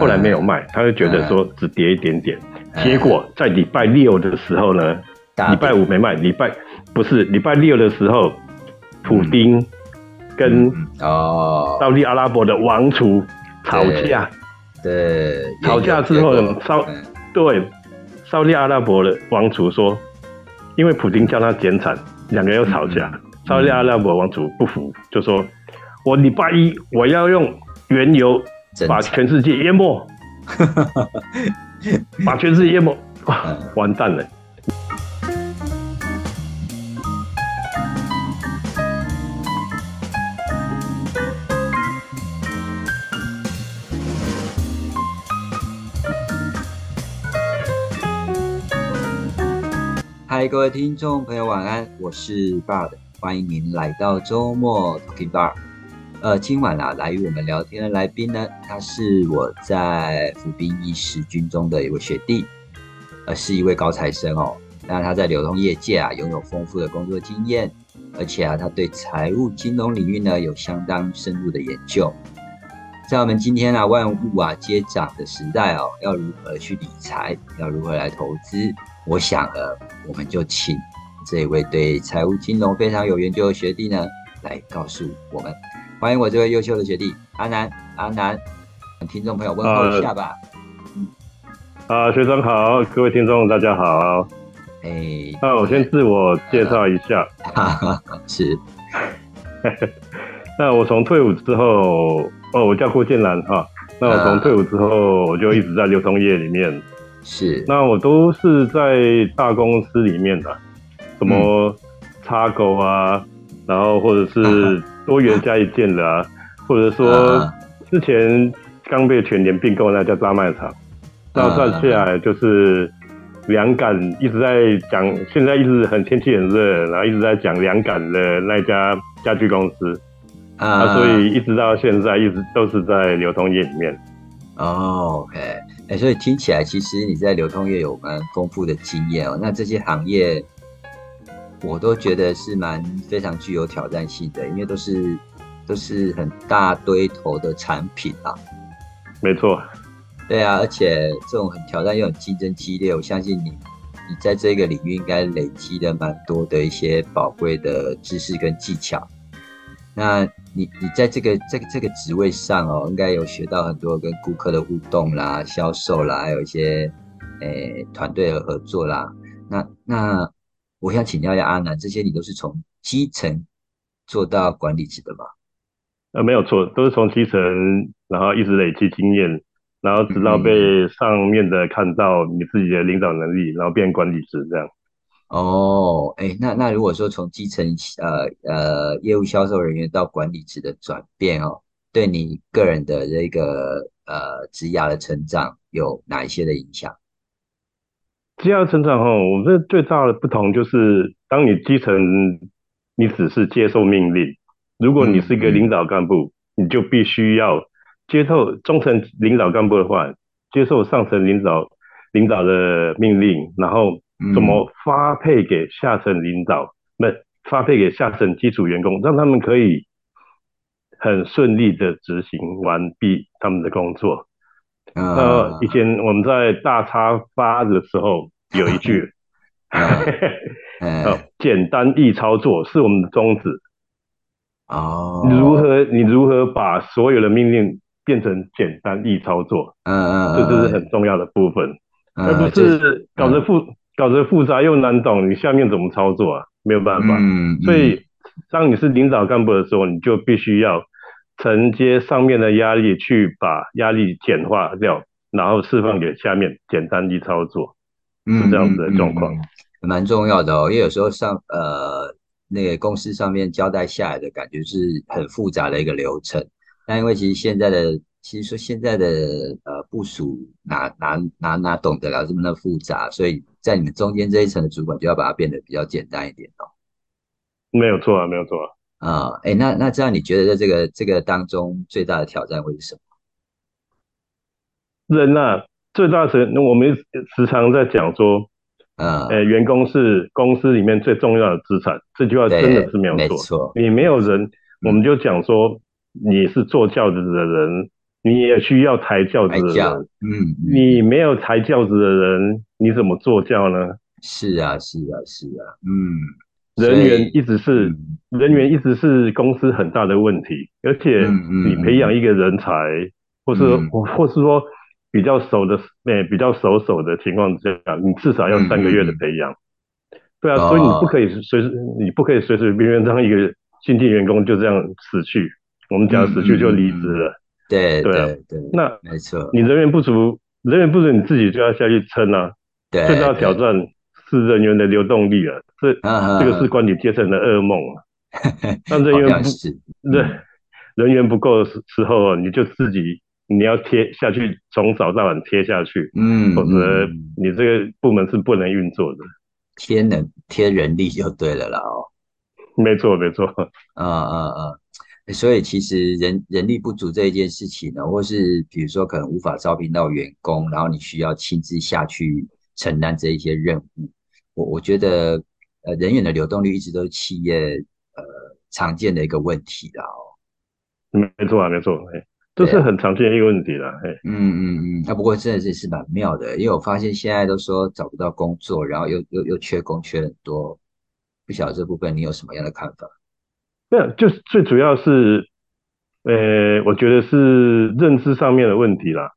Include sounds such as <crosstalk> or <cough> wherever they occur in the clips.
后来没有卖，他就觉得说只跌一点点。结果在礼拜六的时候呢，礼拜五没卖，礼拜不是礼拜六的时候，普丁跟哦，沙利阿拉伯的王储吵架，对，吵架之后呢，沙对，沙利阿拉伯的王储说，因为普丁叫他减产，两个人又吵架，沙利阿拉伯王储不服，就说，我礼拜一我要用原油 <laughs> 把全世界淹没。把全世界淹没，完蛋了！嗨，各位听众朋友，晚安，我是 Bard，欢迎您来到周末 Talking Bar。呃，今晚啊，来与我们聊天的来宾呢，他是我在服兵役时军中的一位学弟，呃，是一位高材生哦。那他在流通业界啊，拥有丰富的工作经验，而且啊，他对财务金融领域呢，有相当深入的研究。在我们今天啊，万物啊皆涨的时代哦，要如何去理财，要如何来投资？我想呃，我们就请这位对财务金融非常有研究的学弟呢，来告诉我们。欢迎我这位优秀的学弟阿南，阿南，听众朋友问候一下吧。嗯，啊，学长好，各位听众大家好。哎，那我先自我介绍一下。<laughs> 是。<laughs> 那我从退伍之后，哦，我叫郭建兰哈。那我从退伍之后，我就一直在流通业里面。是。那我都是在大公司里面的，什么插钩啊，然后或者是。多元加一件的啊，或者说之前刚被全年并购那家大卖场，那算下来就是凉感一直在讲，现在一直很天气很热，然后一直在讲凉感的那家家具公司啊，所以一直到现在一直都是在流通业里面。哦，OK，哎，所以听起来其实你在流通业有蛮丰富的经验哦。那这些行业。我都觉得是蛮非常具有挑战性的，因为都是都是很大堆头的产品啊。没错，对啊，而且这种很挑战又很竞争激烈，我相信你你在这个领域应该累积了蛮多的一些宝贵的知识跟技巧。那你你在这个这个这个职位上哦，应该有学到很多跟顾客的互动啦、销售啦，还有一些诶团队的合作啦。那那。我想请教一下阿南，这些你都是从基层做到管理职的吗？呃，没有错，都是从基层，然后一直累积经验，然后直到被上面的看到你自己的领导能力，然后变管理职这样。哦，哎，那那如果说从基层呃呃业务销售人员到管理职的转变哦，对你个人的这个呃职涯的成长有哪一些的影响？职业成长哈，我们最大的不同就是，当你基层，你只是接受命令；如果你是一个领导干部，你就必须要接受中层领导干部的话，接受上层领导领导的命令，然后怎么发配给下层领导，不发配给下层基础员工，让他们可以很顺利的执行完毕他们的工作。呃，以前我们在大叉发的时候有一句，<laughs> <laughs> 呃，简单易操作是我们的宗旨。哦，如何你如何把所有的命令变成简单易操作？嗯嗯，这就是很重要的部分，而不是搞得复搞得复杂又难懂，你下面怎么操作啊？没有办法。嗯，所以当你是领导干部的时候，你就必须要。承接上面的压力，去把压力简化掉，然后释放给下面，简单易操作，是这样子的状况，蛮重要的哦。因为有时候上呃那个公司上面交代下来的感觉是很复杂的一个流程，但因为其实现在的其实说现在的呃部署哪哪哪哪懂得了这么的复杂，所以在你们中间这一层的主管就要把它变得比较简单一点哦。没有错啊，没有错啊。啊，哎，那那这样你觉得在这个这个当中最大的挑战会是什么？人呐，最大的那我们时常在讲说，嗯，呃，员工是公司里面最重要的资产，这句话真的是没有错。你没有人，我们就讲说你是坐轿子的人，你也需要抬轿子的人。嗯，你没有抬轿子的人，你怎么坐轿呢？是啊，是啊，是啊。嗯，人员一直是人员一直是公司很大的问题，而且你培养一个人才，或是或是说比较熟的，诶，比较熟手的情况之下，你至少要三个月的培养。对啊，所以你不可以随时，你不可以随随便便让一个新进员工就这样死去。我们讲死去就离职了。对对对，那没错。你人员不足，人员不足，你自己就要下去撑啊。对，最大挑战是人员的流动力啊，这这个是管理阶层的噩梦啊。<laughs> 那人员不人人员不够的时候啊，你就自己你要贴下去，从早到晚贴下去。嗯，否则你这个部门是不能运作的。贴人贴人力就对了啦哦，没错没错，<laughs> 啊啊啊，所以其实人人力不足这一件事情呢，或是比如说可能无法招聘到员工，然后你需要亲自下去承担这一些任务，我我觉得呃人员的流动率一直都是企业呃常见的一个问题啦哦，没错啊没错哎。这是很常见的一个问题了，嘿。嗯嗯嗯，啊不过真的是是蛮妙的，因为我发现现在都说找不到工作，然后又又又缺工缺很多，不晓得这部分你有什么样的看法？没有，就是最主要是，呃，我觉得是认知上面的问题啦。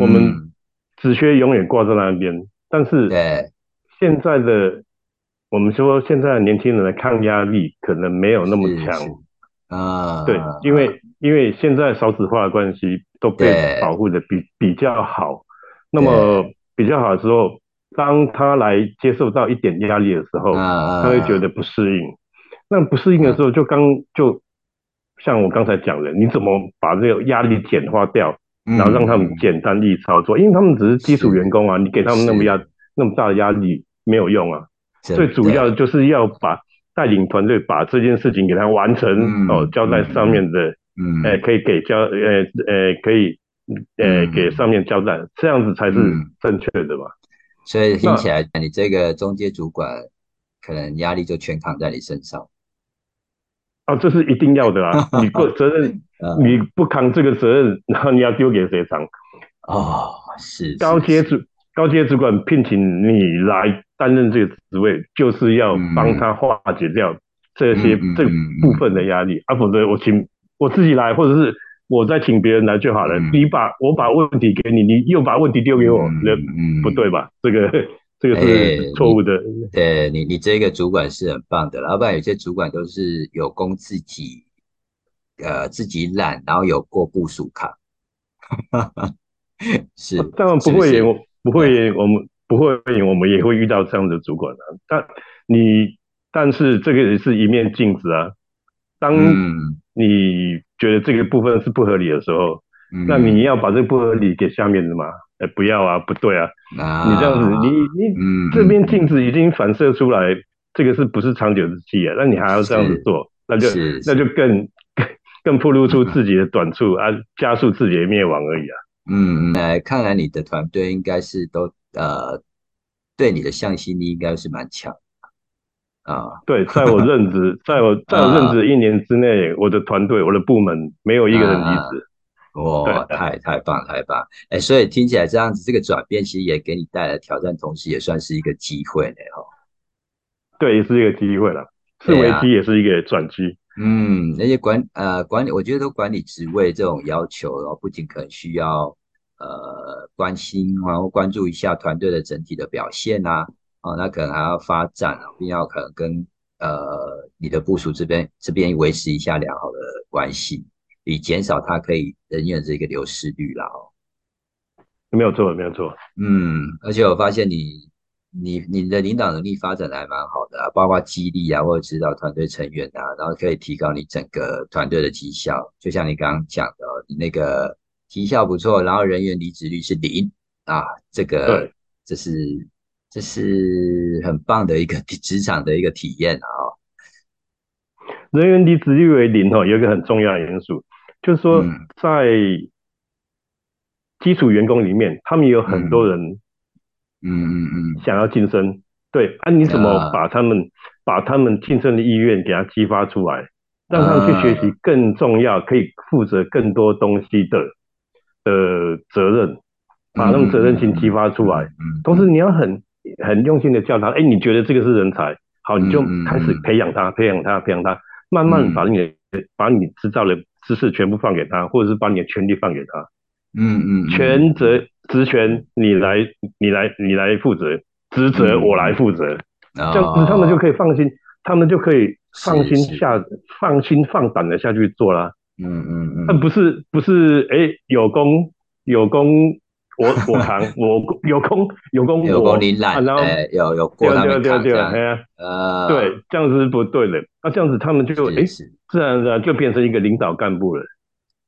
我们只缺永远挂在那边，但是对现在的我们说现在年轻人的抗压力可能没有那么强啊，对，因为。因为现在少子化的关系，都被保护的比比较好。那么比较好的时候，当他来接受到一点压力的时候，他会觉得不适应。那不适应的时候，就刚就像我刚才讲的，你怎么把这个压力简化掉，然后让他们简单易操作？因为他们只是基础员工啊，你给他们那么压那么大的压力没有用啊。最主要就是要把带领团队把这件事情给他完成哦，交代上面的。嗯，哎，可以给交，呃，呃，可以，呃，给上面交代，这样子才是正确的嘛。所以听起来，你这个中介主管可能压力就全扛在你身上。哦，这是一定要的啊！<laughs> 你不责任，你不扛这个责任，<laughs> 然后你要丢给谁扛？哦，是高阶主高阶主管聘请你来担任这个职位，就是要帮他化解掉这些这部分的压力，啊，否则我请。我自己来，或者是我再请别人来就好了。你把我把问题给你，你又把问题丢给我，那不对吧？这个这个是错误的。对你，你这个主管是很棒的。老板有些主管都是有功自己，呃，自己懒，然后有过部署卡。<laughs> 是，当然不会，我不会演，我们不会，我们也会遇到这样的主管的。但你，但是这个也是一面镜子啊。当你觉得这个部分是不合理的时候，那你要把这个不合理给下面的嘛？哎，不要啊，不对啊！你这样子，你你这边镜子已经反射出来，这个是不是长久之计啊？那你还要这样子做，那就那就更更暴露出自己的短处 <laughs> 啊，加速自己的灭亡而已啊！嗯，哎，看来你的团队应该是都呃，对你的向心力应该是蛮强。啊，对，在我任职，<laughs> 在我在我任职一年之内，我的团队，我的部门没有一个人离职。哇，太太棒，太棒！哎，所以听起来这样子，这个转变其实也给你带来挑战，同时也算是一个机会呢，哈。对，也是一个机会了，是危机，也是一个转机。嗯，那些管呃管理，我觉得都管理职位这种要求，然后不仅可能需要呃关心，然后关注一下团队的整体的表现啊。哦，那可能还要发展，并要可能跟呃你的部署这边这边维持一下良好的关系，以减少他可以人员这个流失率啦。哦，没有错，没有错。嗯，而且我发现你你你的领导能力发展的还蛮好的，包括激励啊，或者指导团队成员啊，然后可以提高你整个团队的绩效。就像你刚刚讲的，你那个绩效不错，然后人员离职率是零啊，这个这是。这是很棒的一个 <laughs> 职场的一个体验啊！人员离职率为零哦，有一个很重要的因素，就是说在基础员工里面，他们有很多人，嗯嗯嗯，想要晋升，对，啊，你怎么把他们把他们晋升的意愿给他激发出来，让他们去学习更重要、可以负责更多东西的的责任，把那种责任心激发出来。嗯，同时你要很很用心的教他，哎，你觉得这个是人才，好，你就开始培养他，培养他，培养他，慢慢把你的把你知道的知识全部放给他，或者是把你的权利放给他。嗯嗯，权责职权你来你来你来负责，职责我来负责，这样子他们就可以放心，他们就可以放心下放心放胆的下去做啦。嗯嗯嗯，那不是不是哎有功有功我我扛我有功有功有功你揽，然后有有过他们扛这样，呃对这样子是不对的，那这样子他们就哎自然而然就变成一个领导干部了。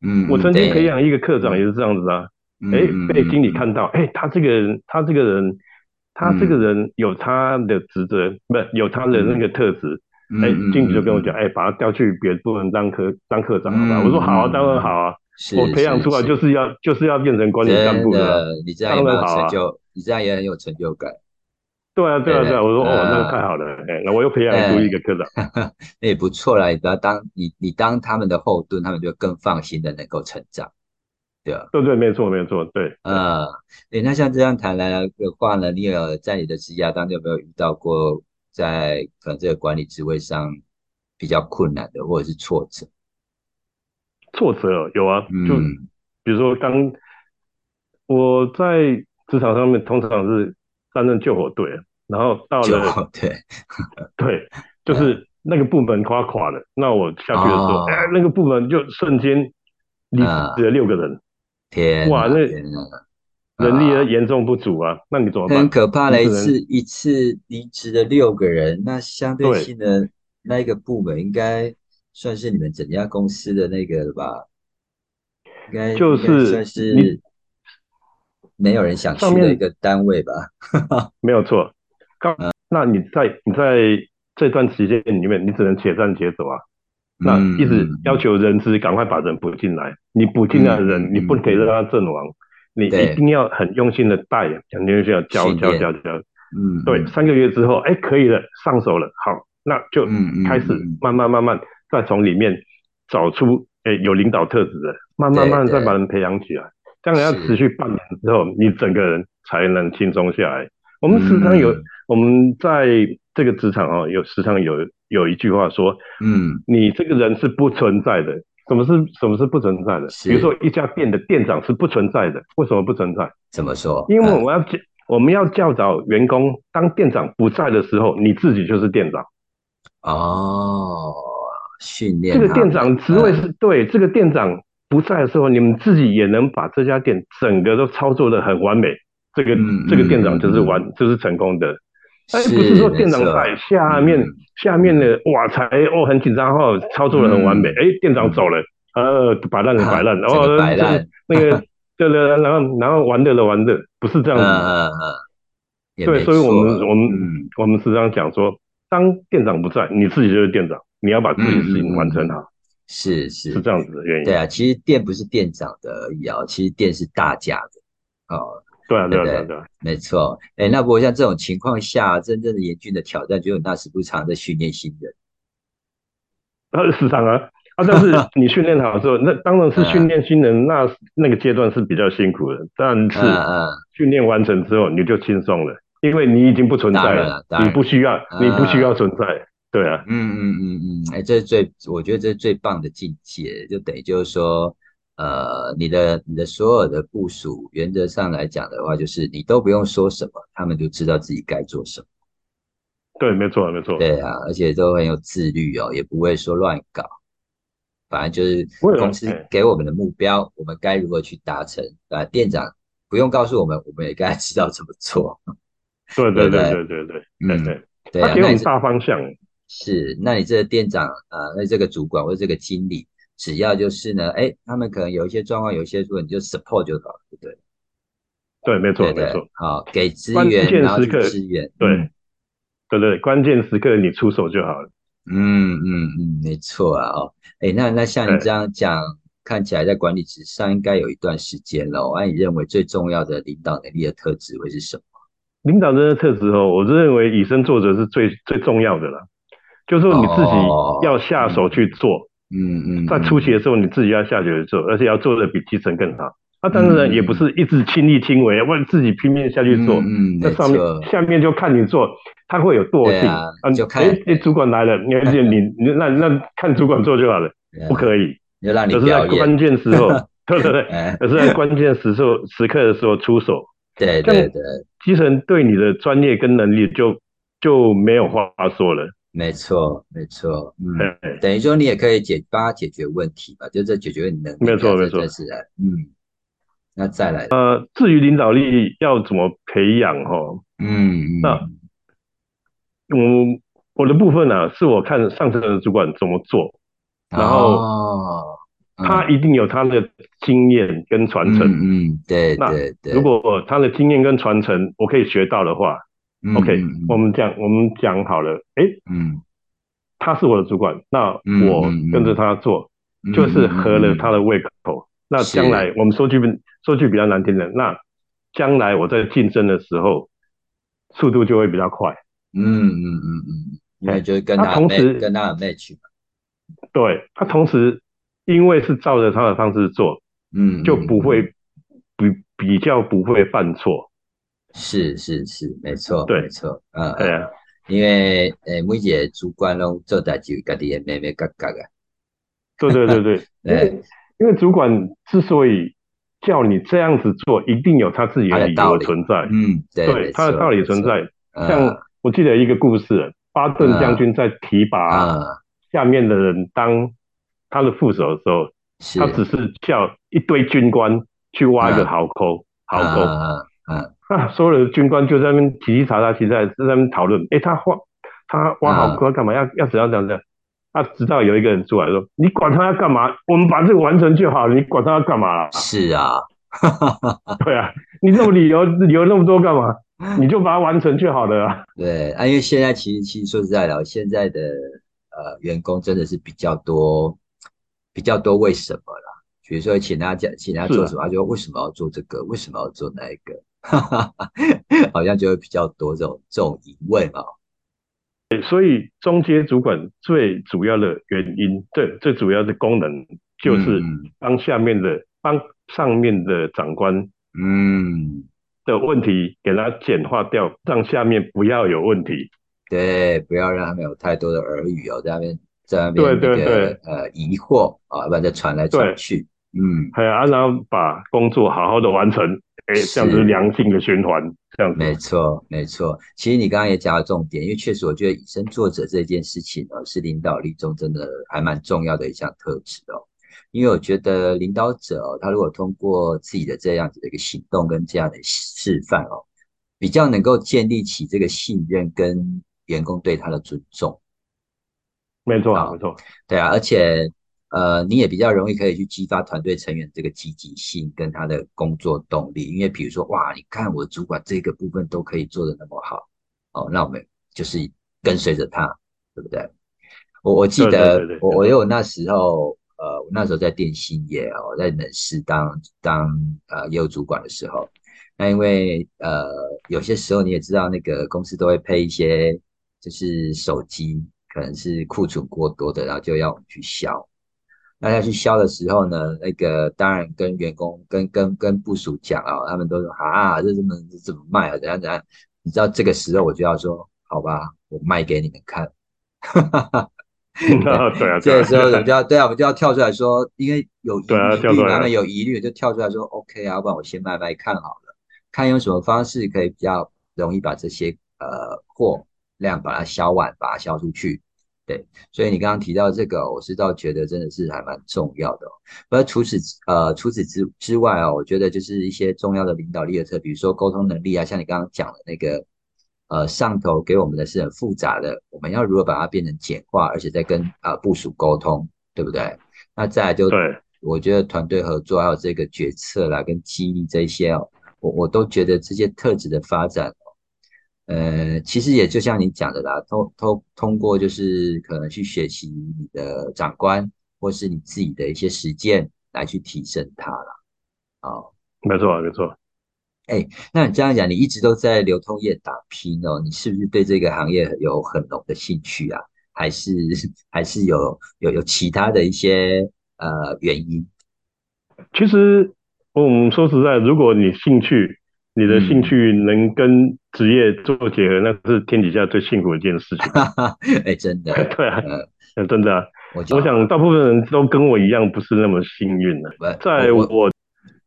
嗯，我曾经培养一个科长也是这样子啊，哎，被经理看到，哎，他这个人，他这个人，他这个人有他的职责，不是有他的那个特质，哎，经理就跟我讲，哎，把他调去别的部门当科当科长，好吧？我说好啊，当然好啊，我培养出来就是要就是要变成管理干部的，你这样也有成就，你这样也很有成就感。对啊，对啊，对啊！我说哦，那个太好了，哎，那我又培养出一个科长，<laughs> 那也不错啦。你不要当你你当他们的后盾，他们就更放心的能够成长，对啊，对对，没错没错，对。呃，哎，那像这样谈来的话呢，你有在你的职涯当中有没有遇到过在可能这个管理职位上比较困难的，或者是挫折？挫折有啊，就比如说刚我在职场上面，通常是。担任救火队，然后到了对对，就是那个部门垮垮了，那我下去的时候，哎，那个部门就瞬间离职了六个人，天哇，那人力严重不足啊，那你怎么办？很可怕的一次一次离职的六个人，那相对性的那一个部门应该算是你们整家公司的那个了吧？应该就是算是。没有人想去的一个单位吧？<laughs> 没有错。刚，那你在你在这段时间里面，你只能且战且走啊。那一直要求人资赶快把人补进来。你补进来的人，你不可以让他阵亡。你一定要很用心的带，很用心要教教教教。嗯，对，三个月之后，哎，可以了，上手了，好，那就开始慢慢慢慢再从里面找出哎有领导特质的，慢慢慢再把人培养起来。这样要持续半年之后，你整个人才能轻松下来。我们时常有，我们在这个职场哦，有时常有有一句话说，嗯，你这个人是不存在的。什么是什么是不存在的？比如说一家店的店长是不存在的，为什么不存在？怎么说？因为我们要教，我们要教导员工，当店长不在的时候，你自己就是店长。哦，训练这个店长职位是对这个店长。不在的时候，你们自己也能把这家店整个都操作的很完美。这个这个店长就是完就是成功的。哎，不是说店长在下面下面的哇才哦很紧张哦，操作的很完美。哎，店长走了，呃摆烂的摆烂，然 <laughs> 后摆烂那个 <laughs> 对对，然后然后玩的的玩的，不是这样子。嗯嗯。对，所以我们我们我们时常讲说，当店长不在，你自己就是店长，你要把自己的事情完成好。是是是这样子的原因。对啊，其实店不是店长的而已啊，其实店是大家的哦。对啊，对啊，对啊，没错。哎，那不过像这种情况下，真正的严峻的挑战，就有那时不常在训练新人。呃，时常啊啊，但是你训练好之后，那当然是 <laughs> 训练新人，那那个阶段是比较辛苦的。但是训练完成之后，你就轻松了，因为你已经不存在了，你不需要，你不需要存在。对啊，嗯嗯嗯嗯，哎，这是最，我觉得这是最棒的境界，就等于就是说，呃，你的你的所有的部署，原则上来讲的话，就是你都不用说什么，他们就知道自己该做什么。对，没错，没错。对啊，而且都很有自律哦，也不会说乱搞，反正就是公司给我们的目标，我们该如何去达成啊？店长不用告诉我们，我们也该知道怎么做。<laughs> 对对对对对对，嗯对，他给我们大方向。是，那你这个店长啊，那这个主管或者这个经理，只要就是呢，哎，他们可能有一些状况，有一些说你就 support 就好了，对不对？对，没错，没错。好，给资源，然后支援，对，对对，关键时刻你出手就好了。嗯嗯嗯，没错啊。哦，哎，那那像你这样讲，看起来在管理职上应该有一段时间了。那你认为最重要的领导能力的特质会是什么？领导的特质哦，我认为以身作则是最最重要的了。就是说你自己要下手去做，嗯嗯，在初期的时候你自己要下手去做，而且要做的比基层更好。啊，当然也不是一直亲力亲为，为自己拼命下去做。嗯，那上面下面就看你做，他会有惰性啊。就看哎，主管来了，你你你那那看主管做就好了，不可以。就让你 <laughs> 可是在关键时候，对对对，哎可是在关键时候时刻的时候出手，对对对，基层对你的专业跟能力就就没有话说了。没错，没错，嗯，等于说你也可以解帮他解决问题吧，就这解决你能力，没错没错是的嗯，那再来，呃，至于领导力要怎么培养哈，嗯嗯，那。我我的部分呢、是我看上层的主管怎么做，然后哦，他一定有他的经验跟传承。嗯嗯，对那对对，如果他的经验跟传承我可以学到的话、嗯 o k 嗯。我们讲我们讲好了，诶，嗯。他是我的主管，那嗯我跟着他做，嗯就是合了他的，胃口。那将来我们说句说句比较难听的，那将来我在竞争的时候，速度就会比较快。嗯嗯嗯嗯，因为就是跟他他同时跟他的 match 嘛，对他同时，因为是照着他的方式做，嗯，就嗯。不会比比较不会犯错。是是是，没错，对没错，嗯，对啊，因为诶，每一个主管拢做代志有家己的妹妹角角啊，对对对 <laughs> 对，因为，因为主管之所以叫你这样子做，一定有他自己的理由存在。嗯，对，对，他的道理存，在。像我记得一个故事，巴顿将军在提拔嗯，下面的人当他的副手的时候，他只是叫一堆军官去挖一个嗯壕沟，壕沟。嗯嗯啊，所有的军官就在那边叽叽喳喳，其实在在那边讨论，诶，他挖他挖好沟要干嘛？要要怎样怎样怎样？啊，直到有一个人出来说：“你管他要干嘛？我们把这个完成就好了，你管他要干嘛、嗯，是啊，<laughs> 对啊，你这么理由理由那么多干嘛？你就把它完成就好了啊。对啊，因为现在其实其实说实在的，现在的呃员工真的是比较多，比较多为什么啦？比如说请他讲，请他做什么，他就说为什么要做这个，为什么要做那一个，<laughs> 好像就会比较多这种这种疑问啊。所以中阶主管最主要的原因，对最主要的功能就是嗯帮下面的帮上面的长官嗯，的问题给他简化掉，让下面不要有问题。对，不要让他们有太多的耳语哦，在那边在那边对那个对对呃疑惑啊，要不然就传来传去。嗯，还有啊，然后把工作好好的完成，哎，这样子是良性的循环，这样子。没错，没错。其实你刚刚也讲到重点，因为确实我觉得以身作则这件事情呢，是领导力中真的还蛮重要的一项特质哦。因为我觉得领导者哦，他如果通过自己的这样子的一个行动跟这样的示范哦，比较能够建立起这个信任跟员工对他的尊重。没错，好没错，对啊，而且呃，你也比较容易可以去激发团队成员这个积极性跟他的工作动力，因为比如说哇，你看我主管这个部分都可以做的那么好，哦，那我们就是跟随着他，对不对？我我记得我我有那时候呃，我那时候在电信业哦，在门市当当呃业务主管的时候，那因为呃有些时候你也知道，那个公司都会配一些就是手机，可能是库存过多的，然后就要我们去销。那要去销的时候呢，那个当然跟员工、跟跟跟部署讲啊，他们都说啊，这怎么这怎么卖啊？怎样怎样？你知道这个时候我就要说，好吧，我卖给你们看。<laughs> 对啊，这对啊 <laughs> 个时候我们就要对啊，我们就要跳出来说，因为有疑虑他们有疑虑就跳出来说 OK 啊，要不然我先卖卖看好了，看用什么方式可以比较容易把这些呃货量把它销完，把它销出去。对，所以你刚刚提到这个，我是倒觉得真的是还蛮重要的、哦。不过除此呃除此之之外哦，我觉得就是一些重要的领导力的特，比如说沟通能力啊，像你刚刚讲的那个呃上头给我们的是很复杂的，我们要如何把它变成简化，而且再跟啊、呃、部署沟通，对不对？那再来就对，我觉得团队合作还有这个决策啦跟激励这些哦，我我都觉得这些特质的发展。呃，其实也就像你讲的啦，通通通过就是可能去学习你的长官，或是你自己的一些实践来去提升它啦。哦，没错，没错。哎，那你这样讲，你一直都在流通业打拼哦，你是不是对这个行业有很浓的兴趣啊？还是还是有有有其他的一些呃原因？其实我们说实在，如果你兴趣，你的兴趣能跟职业做结合，那是天底下最幸福的一件事情。<laughs> 哎，真的，<laughs> 对啊，嗯，真的啊。我我想大部分人都跟我一样，不是那么幸运的。在我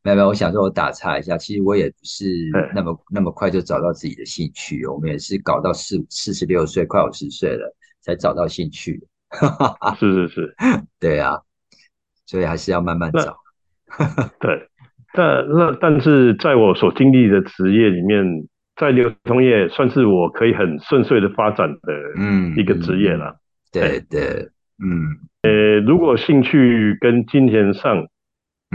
没有没有，我想说，我打岔一下，其实我也不是那么那么快就找到自己的兴趣，我们也是搞到四四十六岁，快五十岁了才找到兴趣。是 <laughs> 是是，对啊，所以还是要慢慢找。对，但那但是在我所经历的职业里面，在流通业算是我可以很顺遂的发展的嗯一个职业了。对对，嗯，呃，如果兴趣跟金钱上。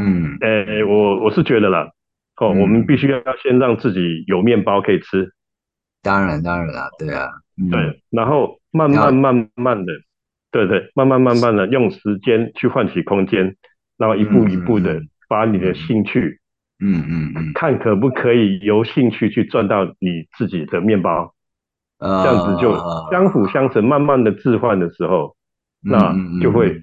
嗯，诶，我我是觉得啦，哦，我们必须要先让自己有面包可以吃。当然，当然啦，对啊，对，然后慢慢慢慢的，对对，慢慢慢慢的用时间去换取空间，然后一步一步的把你的兴趣，嗯嗯嗯，看可不可以由兴趣去赚到你自己的面包，这样子就相辅相成，慢慢的置换的时候，那就会。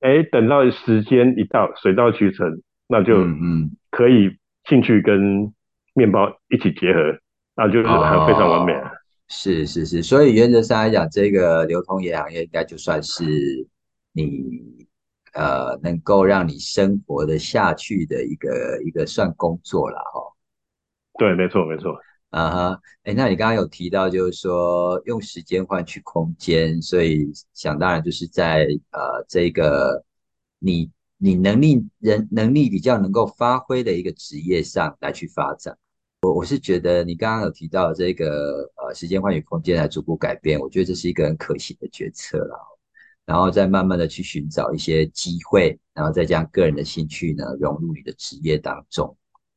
哎，等到时间一到，水到渠成，那就嗯，可以兴趣跟面包一起结合，那就是很非常完美了。是是是，所以原则上来讲，这个流通业行业应该就算是你呃能够让你生活的下去的一个一个算工作了哈。对，没错没错。啊哈，哎，那你刚刚有提到，就是说用时间换取空间，所以想当然就是在呃这个你你能力人能力比较能够发挥的一个职业上来去发展。我我是觉得你刚刚有提到这个呃时间换取空间来逐步改变，我觉得这是一个很可行的决策了。然后再慢慢的去寻找一些机会，然后再将个人的兴趣呢融入你的职业当中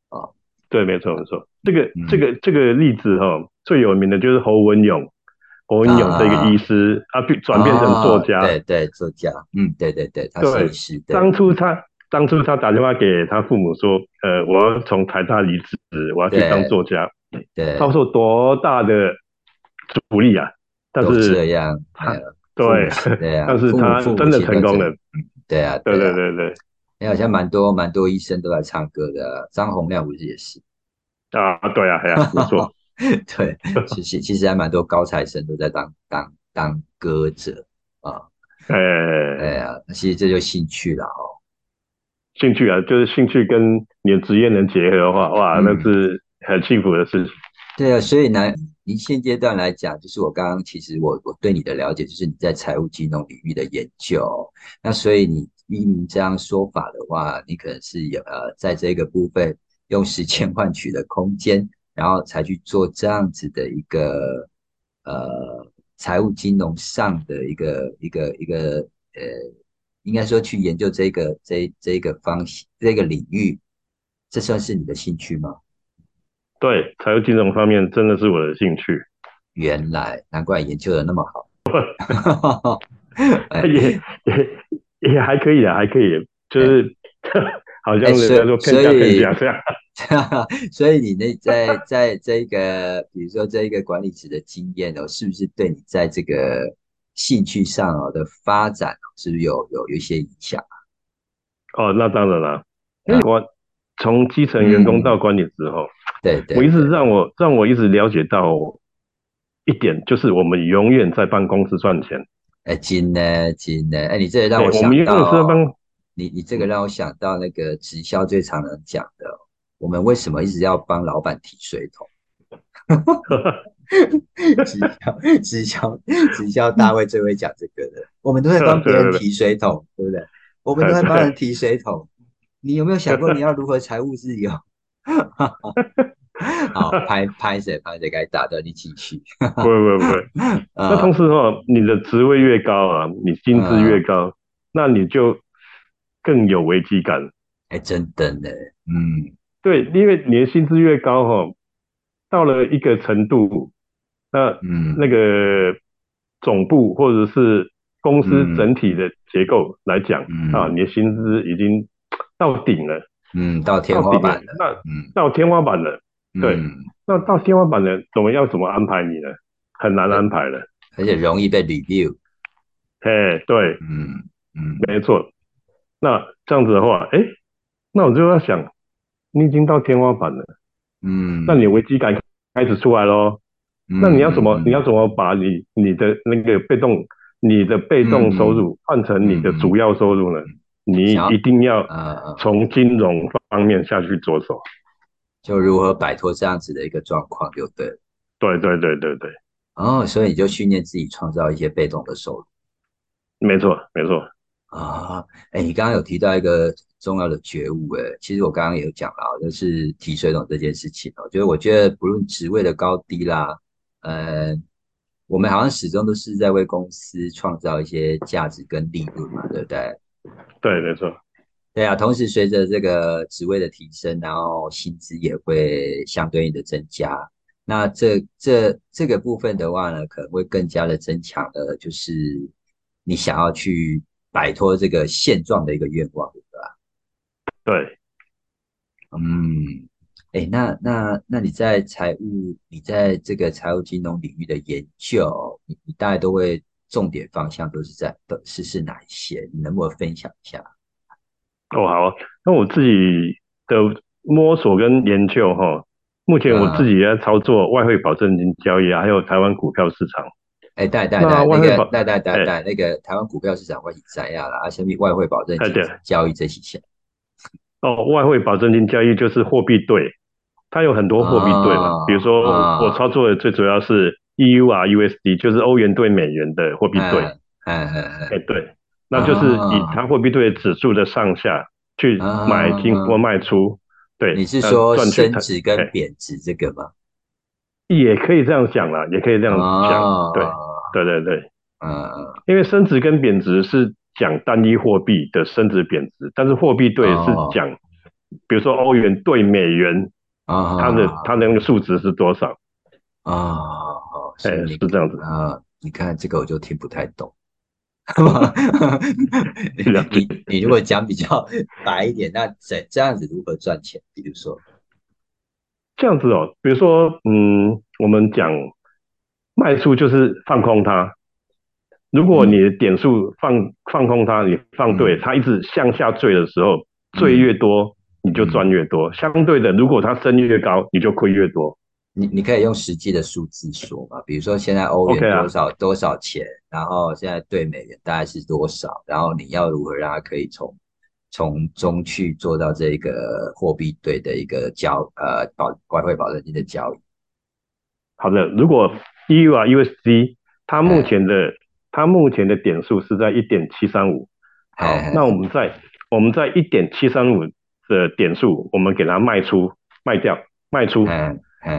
啊。对，没错没错。这个这个这个例子哈，最有名的就是侯文勇，侯文勇这个医师，他变转变成作家，对对，作家，嗯，对对对，他是医师。当初他当初他打电话给他父母说，呃，我要从台大离职，我要去当作家，对，遭受多大的阻力啊！但是这样，对，对啊，<laughs> 但是他真的成功了，对啊，对对对对，你好像蛮多蛮多医生都在唱歌的，张洪亮不是也是？啊，对啊，哎呀，没错，<laughs> 对，其实其实还蛮多高材生都在当当当歌者啊，哎哎呀，其实这就兴趣了哦，兴趣啊，就是兴趣跟你的职业能结合的话，哇，那是很幸福的事情。对啊，所以呢，您现阶段来讲，就是我刚刚其实我我对你的了解，就是你在财务金融领域的研究，那所以你依您这样说法的话，你可能是有呃在这个部分。用时间换取的空间，然后才去做这样子的一个呃财务金融上的一个一个一个呃，应该说去研究这个这这个方这个领域，这算是你的兴趣吗？对，财务金融方面真的是我的兴趣。原来难怪研究的那么好，<laughs> 也也也还可以啊，还可以，就是。<laughs> 好像人家说更加更加这样，<laughs> 所以你那在在这个，比如说这一个管理职的经验哦，是不是对你在这个兴趣上哦的发展哦，是不是有有有一些影响啊？哦，那当然了，我从基层员工到管理之后，对对，我一直让我让我一直了解到一点，就是我们永远在帮公司赚钱。哎，金呢金呢，哎，你这个让我想到。你你这个让我想到那个直销最常人讲的，我们为什么一直要帮老板提水桶？直销直销直销大卫最会讲这个的，我们都在帮别人提水桶，对不对？我们都在帮人提水桶，你有没有想过你要如何财务自由？<laughs> 好，拍拍谁拍谁该打的你继续。不会不会，<laughs> 那同时哈，你的职位越高啊，你薪资越高，那你就。更有危机感，哎，真的呢，嗯，对，因为你的薪资越高哈，到了一个程度，那嗯，那个总部或者是公司整体的结构来讲啊，你的薪资已经到顶了，嗯，到天花板了，那嗯，到天花板了，对，那到天花板了，怎么要怎么安排你呢？很难安排了，而且容易被 review，哎，对，嗯嗯，没错。那这样子的话，哎，那我就要想，你已经到天花板了，嗯，那你危机感开始出来喽。那你要怎么你要怎么把你你的那个被动你的被动收入换成你的主要收入呢？你一定要从金融方面下去着手，就如何摆脱这样子的一个状况，就对。对对对对对。哦，所以你就训练自己创造一些被动的收入。没错，没错。啊，哎，你刚刚有提到一个重要的觉悟，哎，其实我刚刚也有讲了，就是提水桶这件事情哦。就是我觉得不论职位的高低啦，呃，我们好像始终都是在为公司创造一些价值跟利润嘛，对不对？对，没错。对啊，同时随着这个职位的提升，然后薪资也会相对应的增加。那这这这个部分的话呢，可能会更加的增强了，就是你想要去摆脱这个现状的一个愿望，对吧？对。嗯，哎，那那那你在财务，你在这个财务金融领域的研究，你你大概都会。重点方向都是在的是是哪一些？你能不能分享一下？哦，好，那我自己的摸索跟研究哈，目前我自己在操作外汇保证金交易啊，还有台湾股票市场。哎，带带带那个带带带带那个台湾股票市场我已摘下了，而且比外汇保证金交易这些钱。哦，外汇保证金交易就是货币对，它有很多货币对嘛，比如说我操作的最主要是。EU 啊，USD 就是欧元兑美元的货币对，哎哎哎，对，那就是以它货币对指数的上下去买进或卖出，对。你是说升值跟贬值这个吗？也可以这样讲啦，也可以这样讲，对，对对对，嗯，因为升值跟贬值是讲单一货币的升值贬值，但是货币对是讲，比如说欧元兑美元，啊，它的它的那个数值是多少啊？哎，是这样子啊！你看这个我就听不太懂。<laughs> 你你你如果讲比较白一点，那这这样子如何赚钱？比如说这样子哦，比如说嗯，我们讲卖出就是放空它。如果你的点数放放空它，你放对，它一直向下坠的时候，坠越多你就赚越多。相对的，如果它升越高，你就亏越多。你你可以用实际的数字说嘛，比如说现在欧元多少多少钱，然后现在对美元大概是多少，然后你要如何让它可以从从中去做到这个货币对的一个交呃保外汇保证金的交易。好的，如果 EU 啊 USD 它目前的它目前的点数是在一点七三五，好，那我们在我们在一点七三五的点数，我们给它卖出卖掉卖出。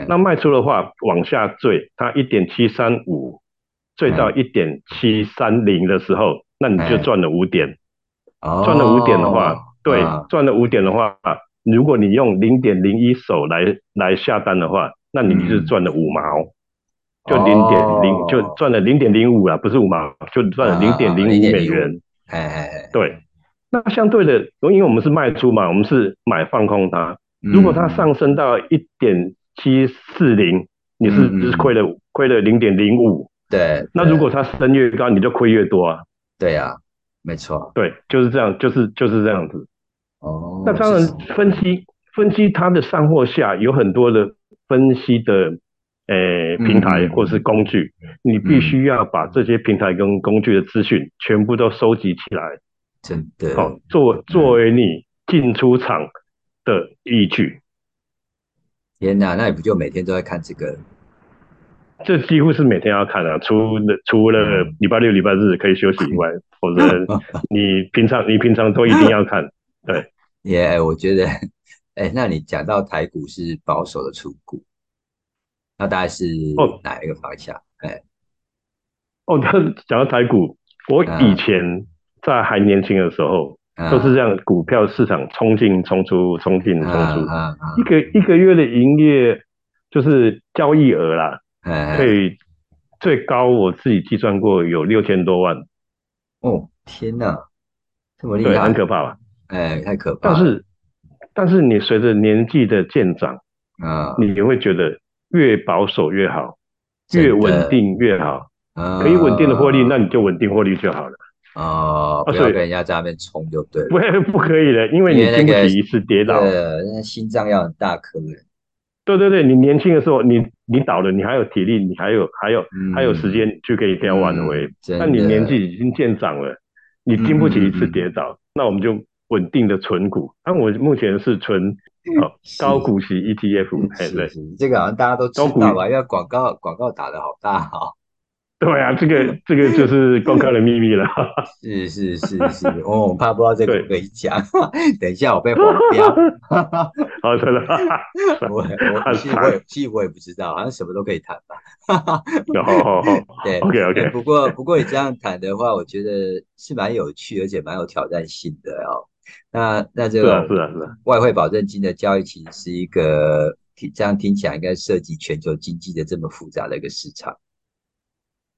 那卖出的话，往下坠，它一点七三五坠到一点七三零的时候，那你就赚了五点。赚了五点的话，对，赚了五点的话，如果你用零点零一手来来下单的话，那你就是赚了五毛，就零点零，就赚了零点零五啊，不是五毛，就赚了零点零五美元。哎哎哎，对。那相对的，因为我们是卖出嘛，我们是买放空它。如果它上升到一点。七四零，你是只是亏了亏了零点零五，对。那如果它升越高，你就亏越多啊。对呀，没错。对，就是这样，就是就是这样子。哦。那当然，分析分析它的上或下，有很多的分析的诶平台或是工具，你必须要把这些平台跟工具的资讯全部都收集起来。真的。好，作作为你进出场的依据。天哪，那你不就每天都在看这个？这几乎是每天要看的，除了除了礼拜六、礼拜日可以休息以外，否则 <laughs> 你平常你平常都一定要看。对，<laughs> 耶，我觉得，哎，那你讲到台股是保守的出股，那大概是哪一个方向？哎，哦，讲到台股，我以前在还年轻的时候。都是这样，股票市场冲进冲出，冲进冲出，一个一个月的营业就是交易额啦，可以最高我自己计算过有六千多万。哦，天哪，这么厉害，很可怕。吧？哎，太可怕。但是但是你随着年纪的渐长啊，你会觉得越保守越好，越稳定越好，可以稳定的获利，那你就稳定获利就好了。哦，不要跟人家在那边冲就对了。不，不可以的，因为你经不起一次跌倒。对，那心脏要很大颗的。对对对，你年轻的时候，你你倒了，你还有体力，你还有还有还有时间去可以调挽回。那你年纪已经渐长了，你经不起一次跌倒，那我们就稳定的存股。那我目前是存高股息 ETF，是是，这个好像大家都知道吧？因为广告广告打的好大哈。<laughs> 对啊，这个这个就是公开的秘密了。<laughs> 是是是是，我怕不知道这个可以讲，<laughs> 等一下我被黄标。好的了，我我其实我也其实我也不知道，好像什么都可以谈吧。好好好，对，OK OK。不过不过你这样谈的话，我觉得是蛮有趣，而且蛮有挑战性的哦。那那这个是啊是啊，外汇保证金的交易其实是一个听这样听起来应该涉及全球经济的这么复杂的一个市场。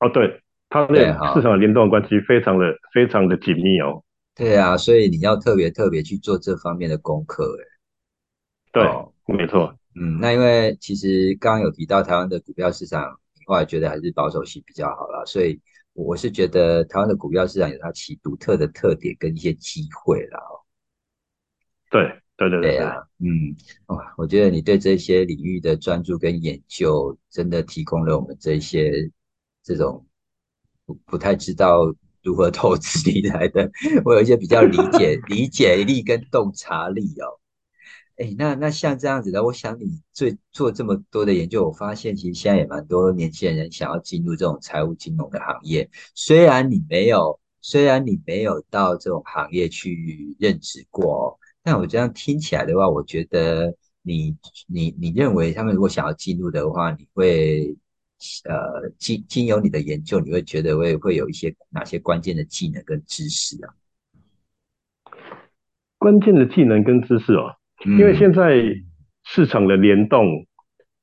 哦，对，它那市场联动关系非常的非常的紧密哦。对啊，所以你要特别特别去做这方面的功课，哎。对，没错。嗯，那因为其实刚刚有提到台湾的股票市场，后来觉得还是保守性比较好啦，所以我是觉得台湾的股票市场有它其独特的特点跟一些机会啦。对，对对对啊，嗯，哇，我觉得你对这些领域的专注跟研究，真的提供了我们这些。这种不不太知道如何投资理财的，我有一些比较理解 <laughs> 理解力跟洞察力哦。哎，那那像这样子的，我想你最做这么多的研究，我发现其实现在也蛮多年轻人想要进入这种财务金融的行业。虽然你没有，虽然你没有到这种行业去任职过，但我这样听起来的话，我觉得你你你认为他们如果想要进入的话，你会？呃，经经由你的研究，你会觉得会会有一些哪些关键的技能跟知识啊？关键的技能跟知识哦，因为现在市场的联动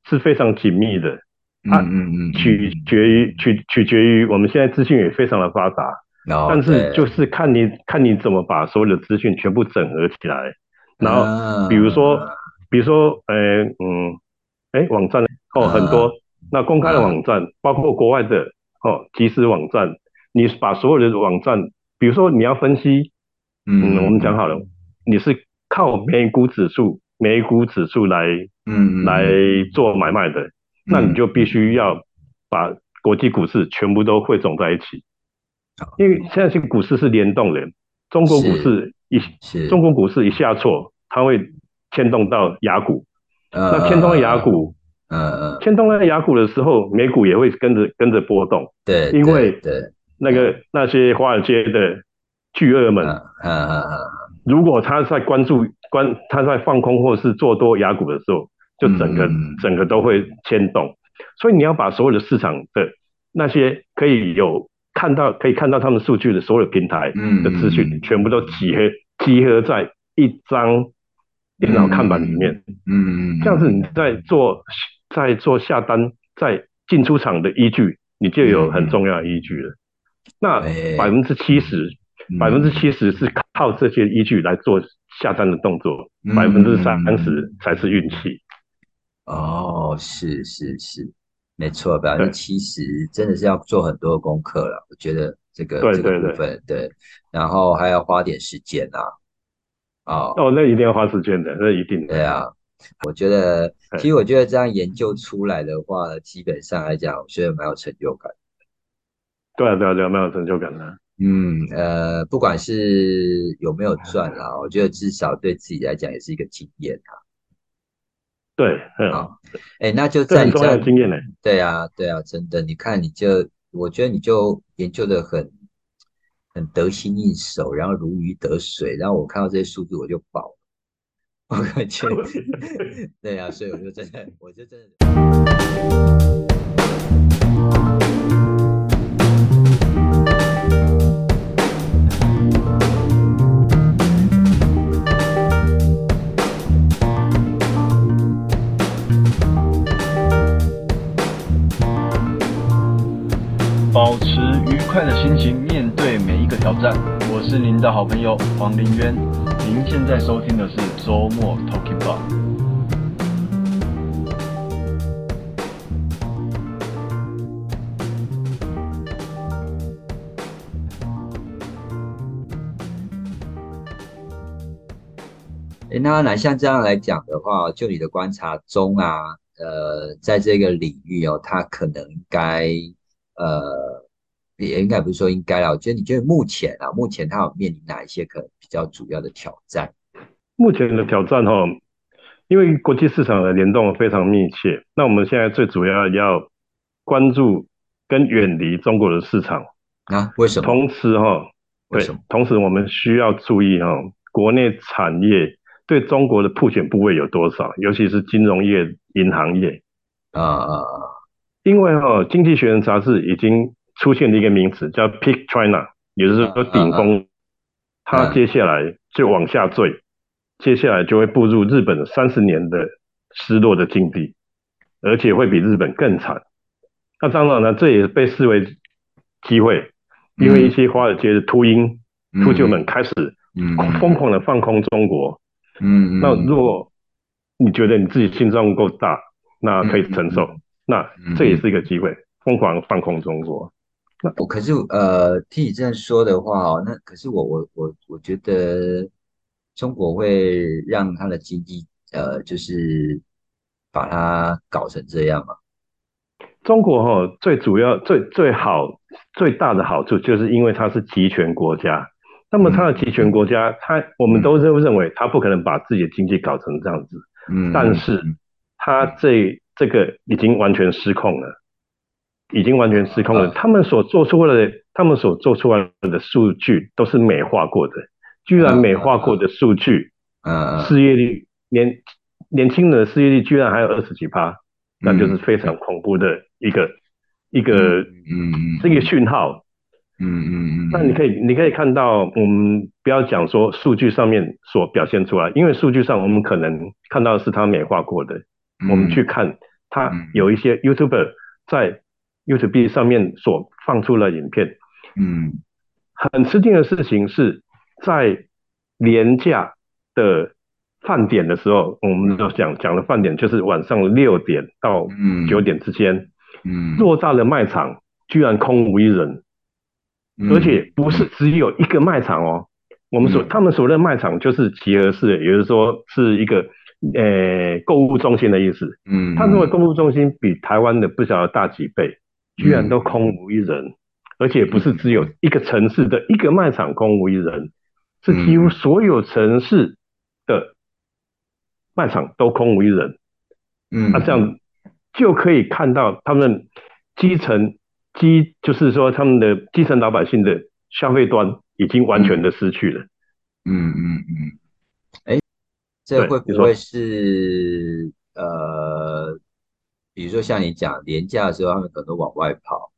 是非常紧密的，嗯嗯嗯，取决于取取决于我们现在资讯也非常的发达，但是就是看你看你怎么把所有的资讯全部整合起来，然后比如说比如说呃嗯，哎网站哦很多。那公开的网站，包括国外的哦，即时网站，你把所有的网站，比如说你要分析，嗯，我们讲好了，你是靠美股指数、美股指数来，嗯，来做买卖的，那你就必须要把国际股市全部都汇总在一起，因为现在这个股市是联动的，中国股市一，中国股市一下挫，它会牵动到雅股，那牵动到雅股。嗯嗯，牵动了雅股的时候，美股也会跟着跟着波动。对，因为对那个那些华尔街的巨鳄们，嗯嗯嗯，如果他在关注关他在放空或是做多雅股的时候，就整个整个都会牵动。所以你要把所有的市场的那些可以有看到可以看到他们数据的所有平台的资讯，全部都集合集合在一张电脑看板里面。嗯嗯，这样子你在做。在做下单、在进出场的依据，你就有很重要的依据了。那百分之七十，百分之七十是靠这些依据来做下单的动作，百分之三十才是运气。哦，是是是，没错，百分之七十真的是要做很多功课了。我觉得这个这个部分对，然后还要花点时间呐。哦哦，那一定要花时间的，那一定对啊。我觉得，<laughs> 其实我觉得这样研究出来的话，基本上来讲，我觉得蛮有成就感。对啊，对啊，对啊，蛮有成就感的。嗯，呃，不管是有没有 <laughs> 赚啦，我觉得至少对自己来讲也是一个经验啊。对，好，哎，那就在这样经验呢。对啊，对啊，真的，你看，你就，我觉得你就研究的很很得心应手，然后如鱼得水，然后我看到这些数字我就饱。<laughs> 我感觉，<laughs> 对呀，所以我就真的，我就真的。保持愉快的心情，面对每一个挑战。我是您的好朋友黄林渊。您现在收听的是周末 Talking Bar。哎，那那像这样来讲的话，就你的观察中啊，呃，在这个领域哦，它可能该呃，也应该不是说应该了，我觉得你觉得目前啊，目前它有面临哪一些可能？比较主要的挑战？目前的挑战哈，因为国际市场的联动非常密切，那我们现在最主要要关注跟远离中国的市场啊？为什么？同时哈，对，同时我们需要注意哈，国内产业。对中国的铺选部位有多少？尤其是金融业、银行业啊啊啊！因为哈，《经济学人》杂志已经出现了一个名词叫 “Peak China”，也就是说顶峰，它接下来就往下坠，接下来就会步入日本三十年的失落的境地，而且会比日本更惨。那当然呢，这也被视为机会，因为一些华尔街的秃鹰、秃鹫们开始疯狂的放空中国。嗯，那如果你觉得你自己心脏够大，那可以承受，那这也是一个机会，疯狂放空中国。那我可是呃，听你这样说的话哦，那可是我我我我觉得中国会让他的经济呃，就是把它搞成这样吗？中国哈，最主要最最好最大的好处就是因为它是集权国家。那么它的集权国家，他我们都认认为它不可能把自己的经济搞成这样子，嗯，但是它这这个已经完全失控了，已经完全失控了。他们所做出来的，他们所做出来的数据都是美化过的，居然美化过的数据，嗯，失业率年年轻人的失业率居然还有二十几趴，那就是非常恐怖的一个一个嗯这个讯号。嗯嗯嗯，那你可以，你可以看到，我们不要讲说数据上面所表现出来，因为数据上我们可能看到是它美化过的。我们去看它有一些 YouTuber 在 YouTube 上面所放出了影片。嗯，很吃惊的事情是在廉价的饭点的时候，我们都讲讲的饭点就是晚上六点到九点之间。嗯，偌大的卖场居然空无一人。而且不是只有一个卖场哦，我们所他们所谓的卖场就是集合式，也就是说是一个呃购物中心的意思。嗯，他认为购物中心比台湾的不晓得大几倍，居然都空无一人，而且不是只有一个城市的一个卖场空无一人，是几乎所有城市的卖场都空无一人。嗯，那这样就可以看到他们基层。基就是说，他们的基层老百姓的消费端已经完全的失去了。嗯嗯嗯。哎，这会不会是呃，比如说像你讲廉价的时候，他们可能往外跑，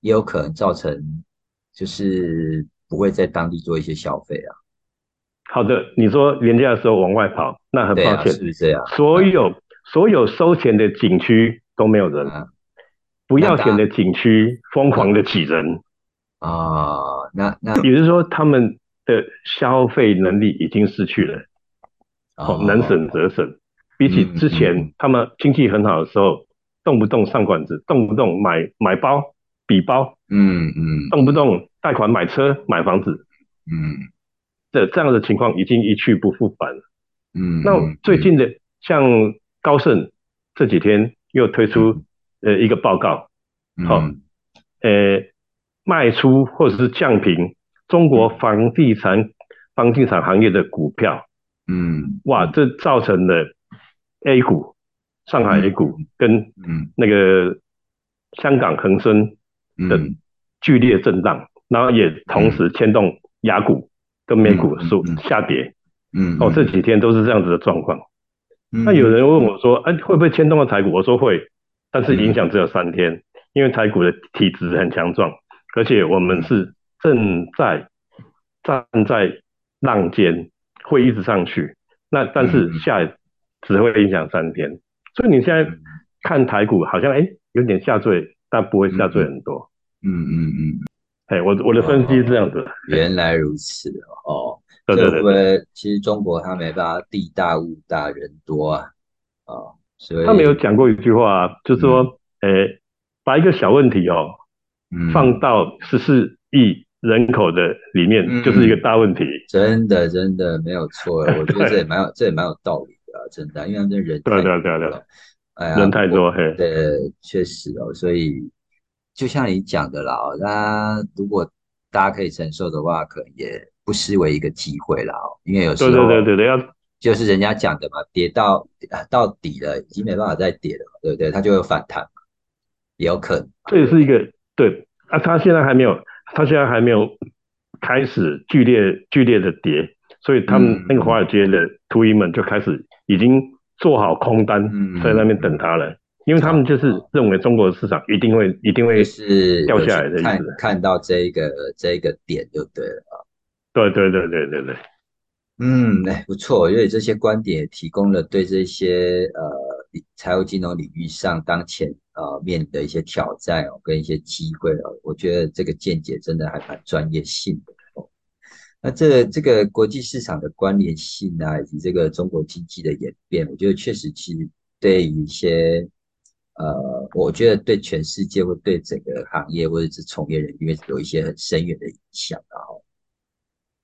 也有可能造成就是不会在当地做一些消费啊。好的，你说廉价的时候往外跑，那很抱歉，是不是这样？所有所有收钱的景区都没有人。啊不要钱的景区疯狂的挤人啊！那那也就是说，他们的消费能力已经失去了，哦，能省则省。比起之前他们经济很好的时候，动不动上馆子，动不动买买包、笔包，嗯嗯，动不动贷款买车、买房子，嗯，这这样的情况已经一去不复返了。嗯，那最近的像高盛这几天又推出。呃，一个报告，好，呃，卖出或者是降平中国房地产房地产行业的股票，嗯，哇，这造成了 A 股、上海 A 股跟嗯。那个香港恒生的剧烈震荡，然后也同时牵动雅股跟美股数下跌，嗯，哦，这几天都是这样子的状况。那有人问我说，哎，会不会牵动到台股？我说会。但是影响只有三天，因为台股的体质很强壮，而且我们是正在站在浪尖，会一直上去。那但是下只会影响三天，所以你现在看台股好像哎有点下坠，但不会下坠很多。嗯嗯嗯，哎，我我的分析是这样子。原来如此哦，对对对，其实中国它没办法地大物大人多啊，啊。他没有讲过一句话，就是说，诶，把一个小问题哦，放到十四亿人口的里面，嗯就是一个大问题。真的真的没有错，我觉得这也蛮有 <laughs> 这也蛮有道理的啊，真的，因为他们这人对对啊对啊对啊多了，哎呀，人太多嘿对，确实哦，所以就像你讲的啦，哦，那如果大家可以承受的话，可能也不失为一个机会啦哦，因为有时对候对对对对，要就是人家讲的嘛，跌到啊到底了，已经没办法再跌了嘛，对不对？它就会有反弹嘛，也有可能。这也是一个对啊，它现在还没有，它现在还没有开始剧烈剧烈的跌，所以他们嗯那个华尔街的秃鹰们就开始已经做好空单嗯在那边等他了，因为他们就是认为中国的市场一定会一定会是掉下来的意看思。看到这一个这一个点就对了。对对对对对对，嗯，哎，不错，因为这些观点也提供了对这些呃财务金融领域上当前呃面临的一些挑战哦，跟一些机会哦，我觉得这个见解真的还蛮专业性的哦。那这这个国际市场的关联性啊，以及这个中国经济的演变，我觉得确实其实对于一些呃，我觉得对全世界或对整个行业或者是从业人员有一些很深远的影响啊。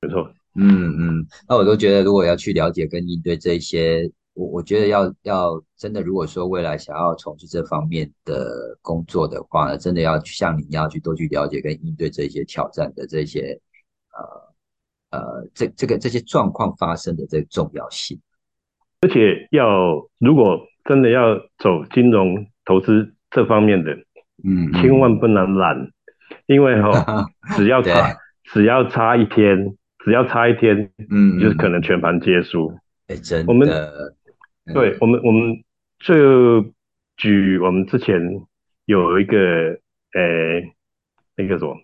没错。嗯嗯，那我都觉得，如果要去了解跟应对这些，我我觉得要要真的，如果说未来想要从事这方面的工作的话呢，真的要像你一样去多去了解跟应对这些挑战的这些呃呃这这个这些状况发生的这个重要性。而且要如果真的要走金融投资这方面的，嗯，嗯。千万不能懒，因为哈、<laughs> 只要差只要差一天，只要差一天，嗯，就是可能全盘皆输。哎，真我们对我们，我们就举我们之前有一个呃那个什么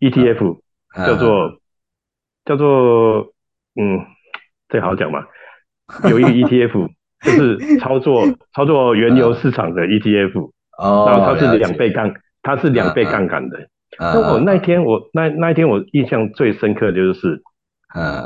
ETF 嗯叫做叫做嗯，这好讲嘛？有一个 <laughs> ETF 就是操作 <laughs> 操作原油市场的 ETF，哦，然后它是两倍杠，它是两倍杠杆的。嗯那我那一天我那那一天我印象最深刻的就是嗯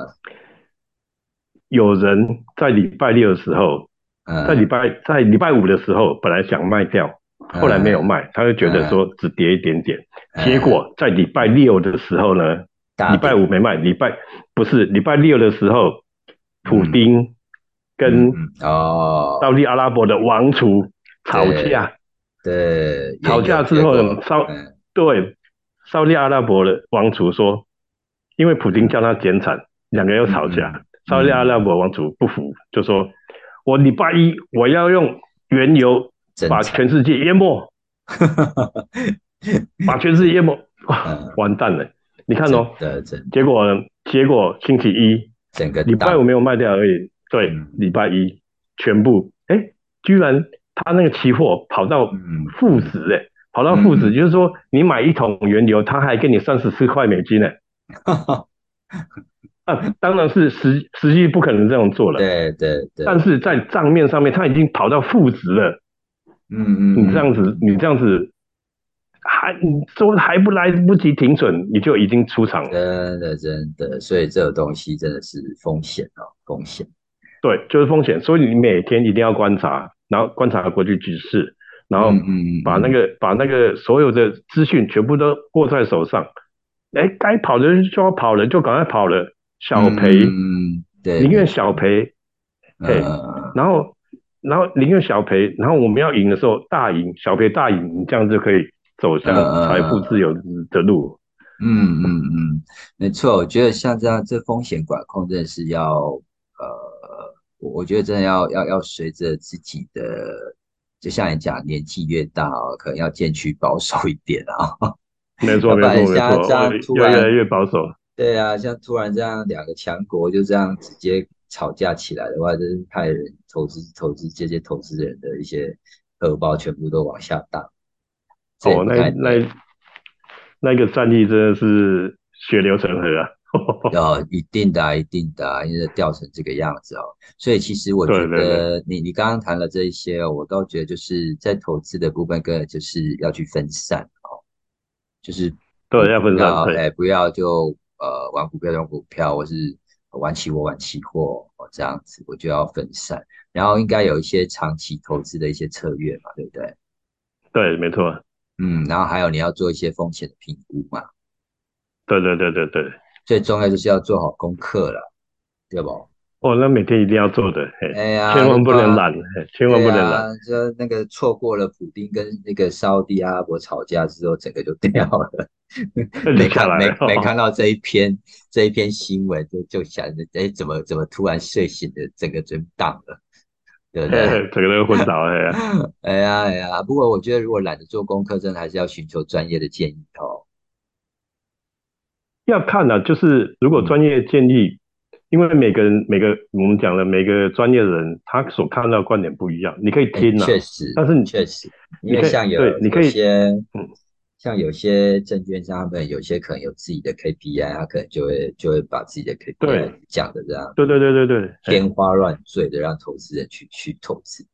有人在礼拜六的时候，嗯，在礼拜在礼拜五的时候本来想卖掉，后来没有卖，他就觉得说只跌一点点，嗯结果在礼拜六的时候呢，大礼拜五没卖，礼拜不是礼拜六的时候，普丁跟嗯嗯。哦，沙特阿拉伯的王储吵架，对，吵架之后呢，沙嗯对沙特阿拉伯的王储说，因为普京叫他减产，两个人又吵架嗯，沙特阿拉伯王储不服，就说我礼拜一我要用原油 <laughs> 把全世界淹没，把全世界淹没，完蛋了！你看哦，结果呢？结果星期一整个礼拜五没有卖掉而已，对嗯，礼拜一全部，哎，居然他那个期货跑到嗯。负值，哎，跑到负值，嗯就是说你买一桶原油，他还给你三十四块美金呢。<laughs> 啊，当然是实实际不可能这样做了，对对对，但是在账面上面他已经跑到负值了。嗯嗯，你这样子，你这样子，还你说还不来不及停损，你就已经出场了。真的真的，所以这个东西真的是风险哦，风险。对，就是风险，所以你每天一定要观察，然后观察国际局势，然后把那个把那个所有的资讯全部都握在手上。哎，该跑的就要跑了，就赶快跑了，小赔嗯，对，宁愿小赔，嘿嗯，然后然后宁愿小赔，然后我们要赢的时候大赢，小赔大赢，你这样就可以走向财富自由的路。嗯嗯嗯，没错，我觉得像这样，这风险管控真的是要，呃，我我觉得真的要要要随着自己的，就像你讲，年纪越大哦，可能要渐趋保守一点啊。<laughs> 没错，<laughs> 没错，没错，突然越来越保守。对啊，像突然这样两个强国就这样直接吵架起来的话，真是害人投资投资这些投资人的一些荷包全部都往下荡。哦，那那那个战役真的是血流成河啊！<laughs> 哦，一定的啊、一定的啊，因为掉成这个样子哦，所以其实我觉对对得你你刚刚谈了这一些哦，我倒觉得就是在投资的部分，跟就是要去分散哦，就是对，要分散，对，哎，不要就呃玩股票就玩股票，或是玩期货玩期货哦这样子，我就要分散，然后应该有一些长期投资的一些策略嘛，对不对？对，没错，嗯，然后还有你要做一些风险的评估嘛。对对对对对，最重要就是要做好功课了，对不？哦，那每天一定要做的，嘿，哎呀，千万不能懒，嘿，千万不能懒。就那个错过了普丁跟那个沙地阿拉伯吵架之后，整个就掉了。没看没没看到这一篇这一篇新闻，就就想着，哎，怎么怎么突然睡醒的，整个就荡了，对不对？<laughs> 整个人昏倒了。<laughs> 哎呀哎呀，不过我觉得如果懒得做功课，真的还是要寻求专业的建议哦。要看啊，就是如果专业建议。因为每个人每个我们讲了每个专业的人，他所看到观点不一样，你可以听啊，确实，但是你确实，因为像有对，你可以些，嗯，像有些证券商他们有些可能有自己的 KPI，他可能就会就会把自己的 KPI 讲的这样，对对对对对，天花乱坠的让投资人去去投资。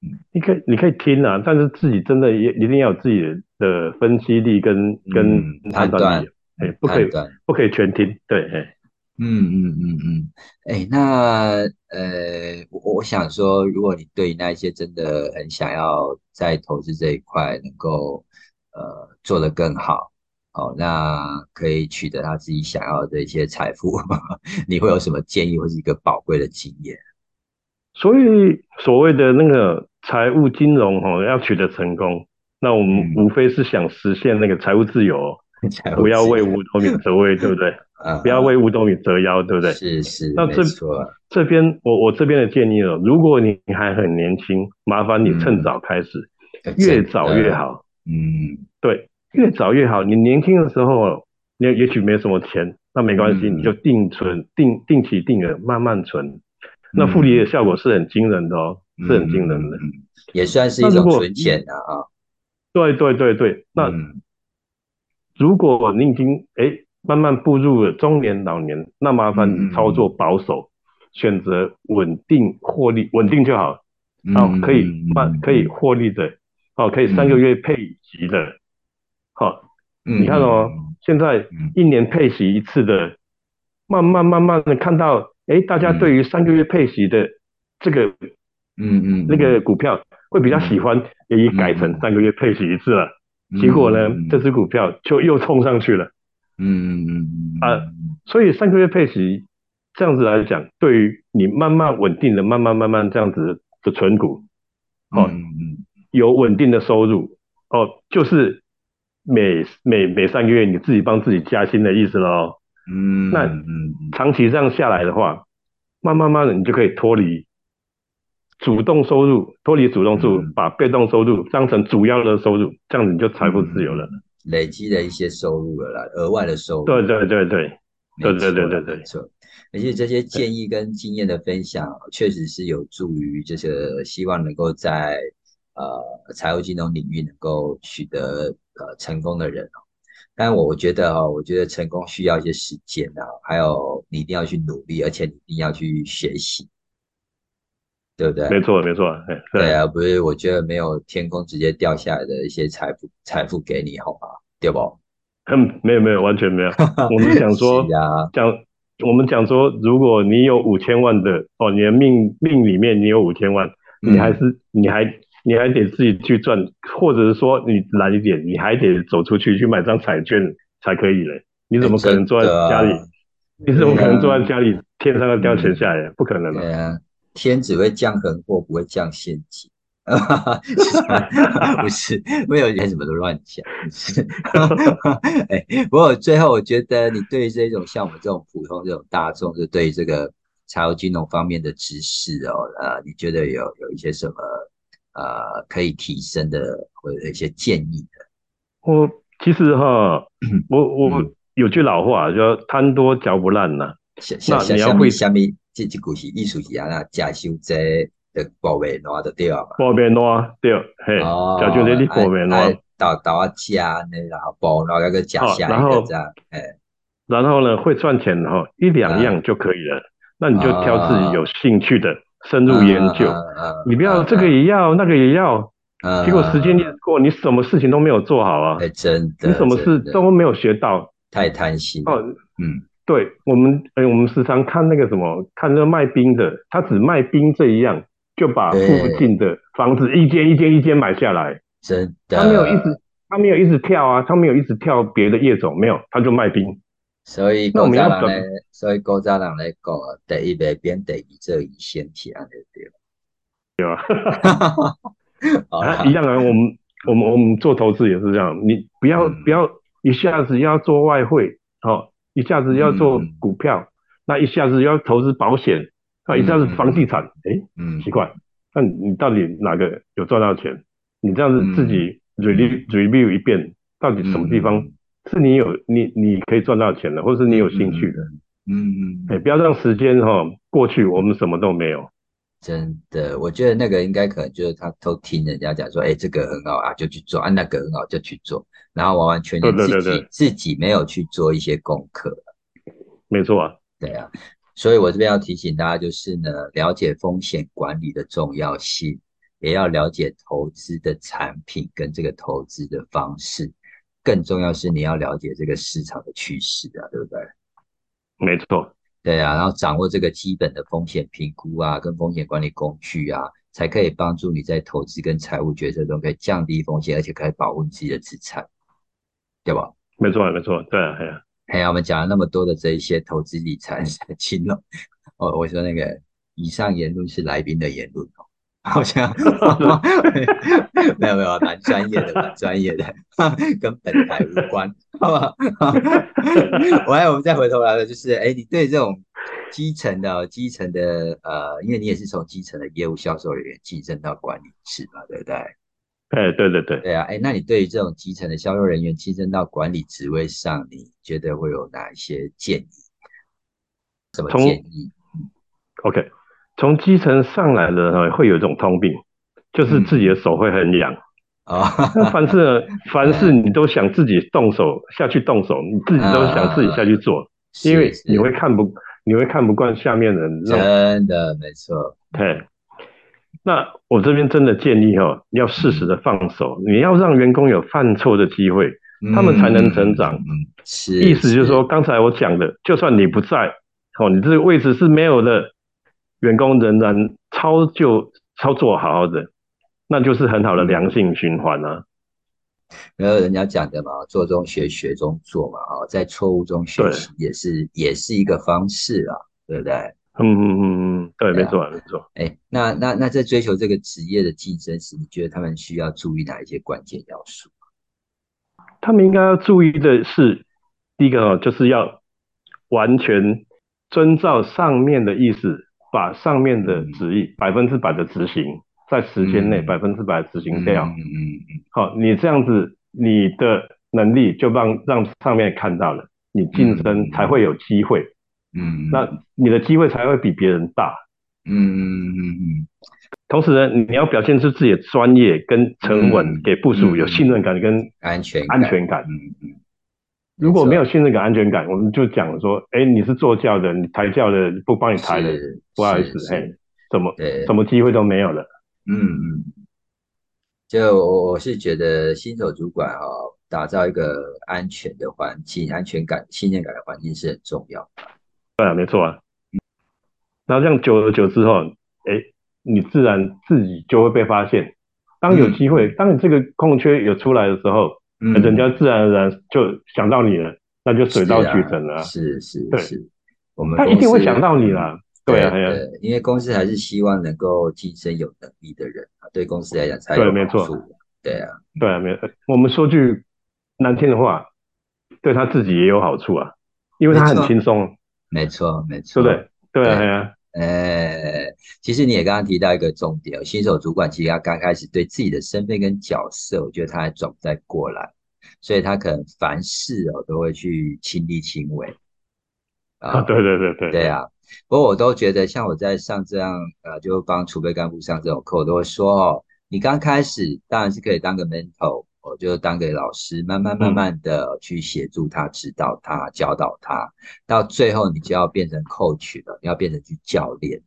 嗯，你可以你可以听啊，但是自己真的也一定要有自己的分析力跟跟判断力，哎，不可以不可以全听，对，哎。嗯嗯嗯嗯，哎，那呃，我我想说，如果你对那一些真的很想要在投资这一块能够呃做得更好，哦，那可以取得他自己想要的一些财富，<laughs> 你会有什么建议或是一个宝贵的经验？所以所谓的那个财务金融哦，要取得成功，那我们无非是想实现那个财务自由，不要为五斗米折腰，对不对？不要为五斗米折腰，对不对？是是，那这这边我我这边的建议了，如果你还很年轻，麻烦你趁早开始，越早越好。嗯，对，越早越好。你年轻的时候，你也许没什么钱，那没关系，你就定存、定定期定额慢慢存，那复利的效果是很惊人的哦，是很惊人的，也算是一种存钱的啊。对对对对，那如果你已经哎。慢慢步入了中年老年，那麻烦你操作保守，选择稳定获利，稳定就好。好，可以慢可以获利的，好，可以三个月配息的。好，你看哦，现在一年配息一次的，慢慢慢慢的看到，哎，大家对于三个月配息的这个，嗯嗯，那个股票会比较喜欢，也已改成三个月配息一次了。结果呢，这只股票就又冲上去了。嗯嗯嗯啊，所以三个月配息这样子来讲，对于你慢慢稳定的、慢慢慢慢这样子的存股，哦，有稳定的收入，哦，就是每每每三个月你自己帮自己加薪的意思喽。嗯，那长期这样下来的话，慢慢慢的你就可以脱离主动收入，脱离主动收入，把被动收入当成主要的收入，这样子你就财富自由了。累积的一些收入了啦，额外的收入。对对对对，对对对对对，没错。而且这些建议跟经验的分享，确实是有助于这些希望能够在呃财务金融领域能够取得呃成功的人哦。但我我觉得哦，我觉得成功需要一些时间啊，还有你一定要去努力，而且你一定要去学习。对不对？没错，没错，对啊，不是，我觉得没有天空直接掉下来的一些财富，财富给你，好吗？对不？嗯，没有，没有，完全没有。<laughs> 我们想说，讲我们讲说，如果你有五千万的哦，你的命命里面你有五千万，你还是你还你还得自己去赚，或者是说你懒一点，你还得走出去去买张彩券才可以嘞。你怎么可能坐在家里？你怎么可能坐在家里？天上要掉钱下来？不可能的。天只会降横祸，不会降陷阱。<laughs> <laughs> 不是，没有人什么都乱讲。是，<laughs> 哎，不过最后我觉得，你对这种像我们这种普通这种大众，就对这个财务金融方面的知识哦，呃，你觉得有有一些什么呃可以提升的，或者一些建议的？我其实哈，<clears throat> 我我有句老话叫“贪多嚼不烂”呐。那你要会下面。这这股是艺术家啦，假修这的宝贝拿的对啊，宝贝拿对，嘿，假修这的宝贝拿，倒倒啊加呢，然后包然后那个假下一个这样，哎，然后呢会赚钱哈，一两样就可以了，那你就挑自己有兴趣的深入研究，你不要这个也要那个也要，结果时间一过，你什么事情都没有做好啊，真的，你什么事都没有学到，太贪心哦，嗯。对我们，哎，我们时常看那个什么，看那个卖冰的，他只卖冰这一样，就把附近的房子一间一间一间买下来。真的，他没有一直，他没有一直跳啊，他没有一直跳别的业种，没有，他就卖冰。所以古早人咧，所以古早人咧讲啊，第一袂变，第二做以先体安尼对。对吧？<laughs> 好啊，啦。一，样啊，我们我们我们做投资也是这样，你不要、嗯。不要一下子要做外汇，哦，一下子要做嗯。股票，那一下子要投资保险，那一下子房地产，诶，嗯。奇怪，那你你到底哪个有赚到钱？你这样子自己 review、review 一遍，到底什么地方嗯是你有你你可以赚到钱的，或是你有兴趣的？嗯嗯，哎、不要让时间哈、过去，我们什么都没有。真的，我觉得那个应该可能就是他偷听人家讲说，哎，这个很好啊，就去做，啊，那个很好就去做，然后完完全全自己自己没有去做一些功课。没错啊，对啊，所以我这边要提醒大家，就是呢，了解风险管理的重要性，也要了解投资的产品跟这个投资的方式，更重要是你要了解这个市场的趋势啊，对不对？没错，对啊，然后掌握这个基本的风险评估啊，跟风险管理工具啊，才可以帮助你在投资跟财务决策中可以降低风险，而且可以保护你自己的资产，对吧？没错，没错，对啊，哎呀、还有我们讲了那么多的这一些投资理财、金融，哦，我说那个以上言论是来宾的言论哦，好像 <laughs> 没有没有，蛮专业的，蛮专业的，<laughs> 跟本台无关，好不好？<laughs> 我来我们再回头来了，就是哎，你对这种基层的基层的呃，因为你也是从基层的业务销售人员晋升到管理职嘛，对不对？哎，对对对，对啊，哎，那你对于这种基层的销售人员晋升到管理职位上，你觉得会有哪一些建议？什么建议？OK，从基层上来的呢，会有一种通病，就是自己的手会很痒。<laughs> 啊，那凡事，<laughs> 凡事你都想自己动手下去动手，你自己都想自己下去做，因为你会看不你会看不惯下面人。真的没错，对，那我这边真的建议哦，要适时的放手，你要让员工有犯错的机会，他们才能成长嗯是，意思就是说，刚才我讲的，就算你不在，哦，你这个位置是没有的，员工仍然操就操作好好的，那就是很好的良性循环啊。然后人家讲的嘛，做中学，学中做嘛，哦，在错误中学习也是也是一个方式啊，对不对？嗯嗯嗯嗯，对，对啊没错没错。哎，那那那在追求这个职业的晋升时，你觉得他们需要注意哪一些关键要素？他们应该要注意的是，第一个哦，就是要完全遵照上面的意思，把上面的旨意百分之百的执行，在时间内嗯。百分之百执行掉。嗯嗯嗯好，你这样子，你的能力就让让上面看到了，你晋升才会有机会，嗯，那你的机会才会比别人大。嗯嗯嗯嗯同时呢，你要表现出自己的专业跟沉稳，嗯。给部署嗯。有信任感跟安全安全感。嗯嗯，如果没有信任感、安全感，我们就讲说，哎，你是坐教的，你抬教的不帮你抬的，是不好意思，是是嘿，什么对，什么机会都没有了。嗯嗯，就我我是觉得新手主管哦，打造一个安全的环境、安全感、信任感的环境是很重要的。对啊，没错啊。然后这样久而久之后，哎，你自然自己就会被发现。当有机会，当你这个空缺有出来的时候，嗯，人家自然而然就想到你了，那就水到渠成了啊。是是对是，我们他一定会想到你啦。对啊，对，因为公司还是希望能够晋升有能力的人啊，对公司来讲才有对没错好处。对啊，对啊，没有。我们说句难听的话，对他自己也有好处啊，因为他很轻松，没错没错，对不对？对啊，呃，其实你也刚刚提到一个重点哦，新手主管其实他刚开始对自己的身份跟角色，我觉得他还转不太过来，所以他可能凡事哦都会去亲力亲为 <laughs> 啊，对对对对，对，啊。不过我都觉得，像我在上这样呃，就帮储备干部上这种课，我都会说哦，你刚开始当然是可以当个 mentor，我就当个老师，慢慢慢慢的去协助他、指导他、教导他，到最后你就要变成 coach 了，你要变成去教练，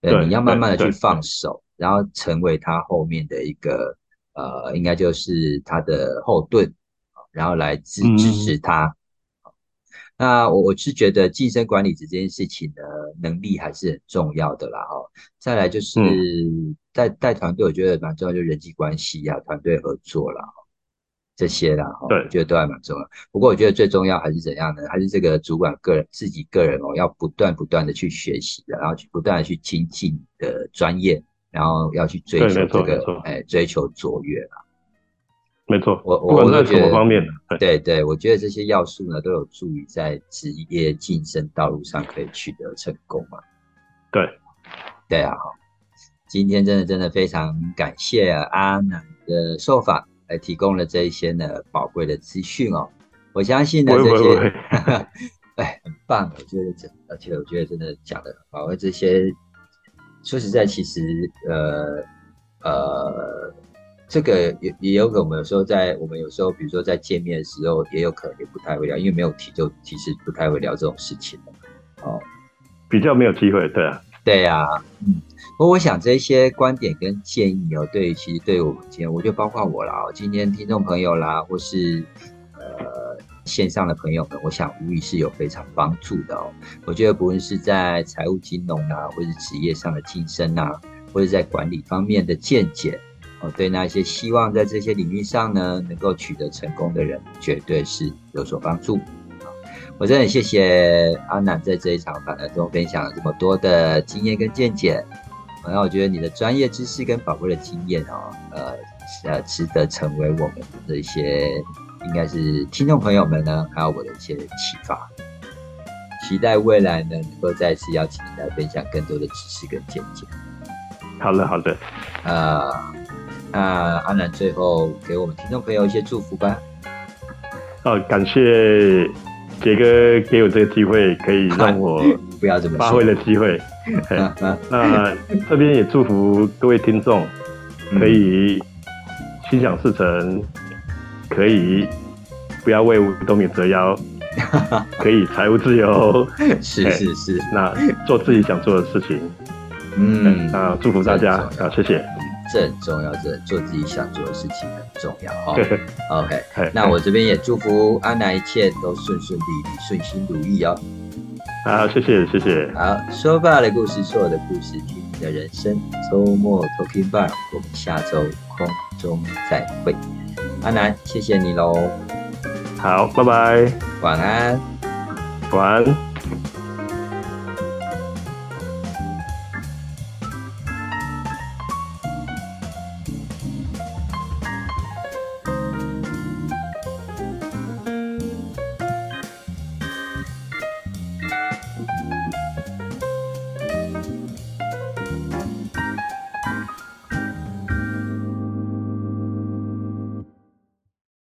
对，对你要慢慢的去放手，然后成为他后面的一个呃，应该就是他的后盾，然后来支嗯。支持他。那我我是觉得晋升管理职这件事情呢，能力还是很重要的啦哈。再来就是嗯带带团队，我觉得蛮重要，就是人际关系呀、团队合作啦。这些啦，哦对我觉得都还蛮重要。不过我觉得最重要还是怎样呢？还是这个主管个人自己个人哦，要不断不断的去学习的，然后去不断的去精进你的专业，然后要去追求这个哎追求卓越啦。没错，我我管在什我都觉得么方面的，对对对，我觉得这些要素呢，都有助于在职业晋升道路上可以取得成功嘛。对，对啊，好今天真的真的非常感谢啊阿南的受访，来提供了这一些呢宝贵的资讯哦。我相信呢这些 <laughs> 哎，很棒，我觉得这，而且我觉得真的讲的很好，因为这些说实在，其实呃呃，这个也也有可能，我们有时候在我们有时候，比如说在见面的时候，也有可能也不太会聊，因为没有提就其实不太会聊这种事情。哦，比较没有机会，对啊，对呀、嗯，不过我想这些观点跟建议哦，对其实对我们今天，我就包括我啦，今天听众朋友啦，或是呃线上的朋友们，我想无疑是有非常帮助的哦。我觉得不论是在财务金融啊，或是职业上的晋升啊，或者在管理方面的见解，哦，对那些希望在这些领域上呢能够取得成功的人，绝对是有所帮助。我真的很谢谢阿南在这一场访谈中分享了这么多的经验跟见解，然后我觉得你的专业知识跟宝贵的经验哦，呃呃，值得成为我们的一些应该是听众朋友们呢，还有我的一些启发。期待未来呢能够再次邀请你来分享更多的知识跟见解。好的好的，呃，那阿南最后给我们听众朋友一些祝福吧。哦，感谢杰哥给我这个机会，可以让我 <laughs> 不要这么发挥。的机会。那这边也祝福各位听众嗯。可以心想事成，可以不要为五斗米折腰，<laughs> 可以财务自由，是是是，那做自己想做的事情。嗯，那祝福大家这很重要。啊，谢谢。这很重要，这做自己想做的事情很重要。OK，那我这边也祝福安娜一切都顺顺利利、顺心如意哦。好，谢谢谢谢，好，说爸的故事是我的故事，听你的人生。周末 Talking Bar，我们下周空中再会。阿南，谢谢你喽，好，拜拜，晚安。晚安。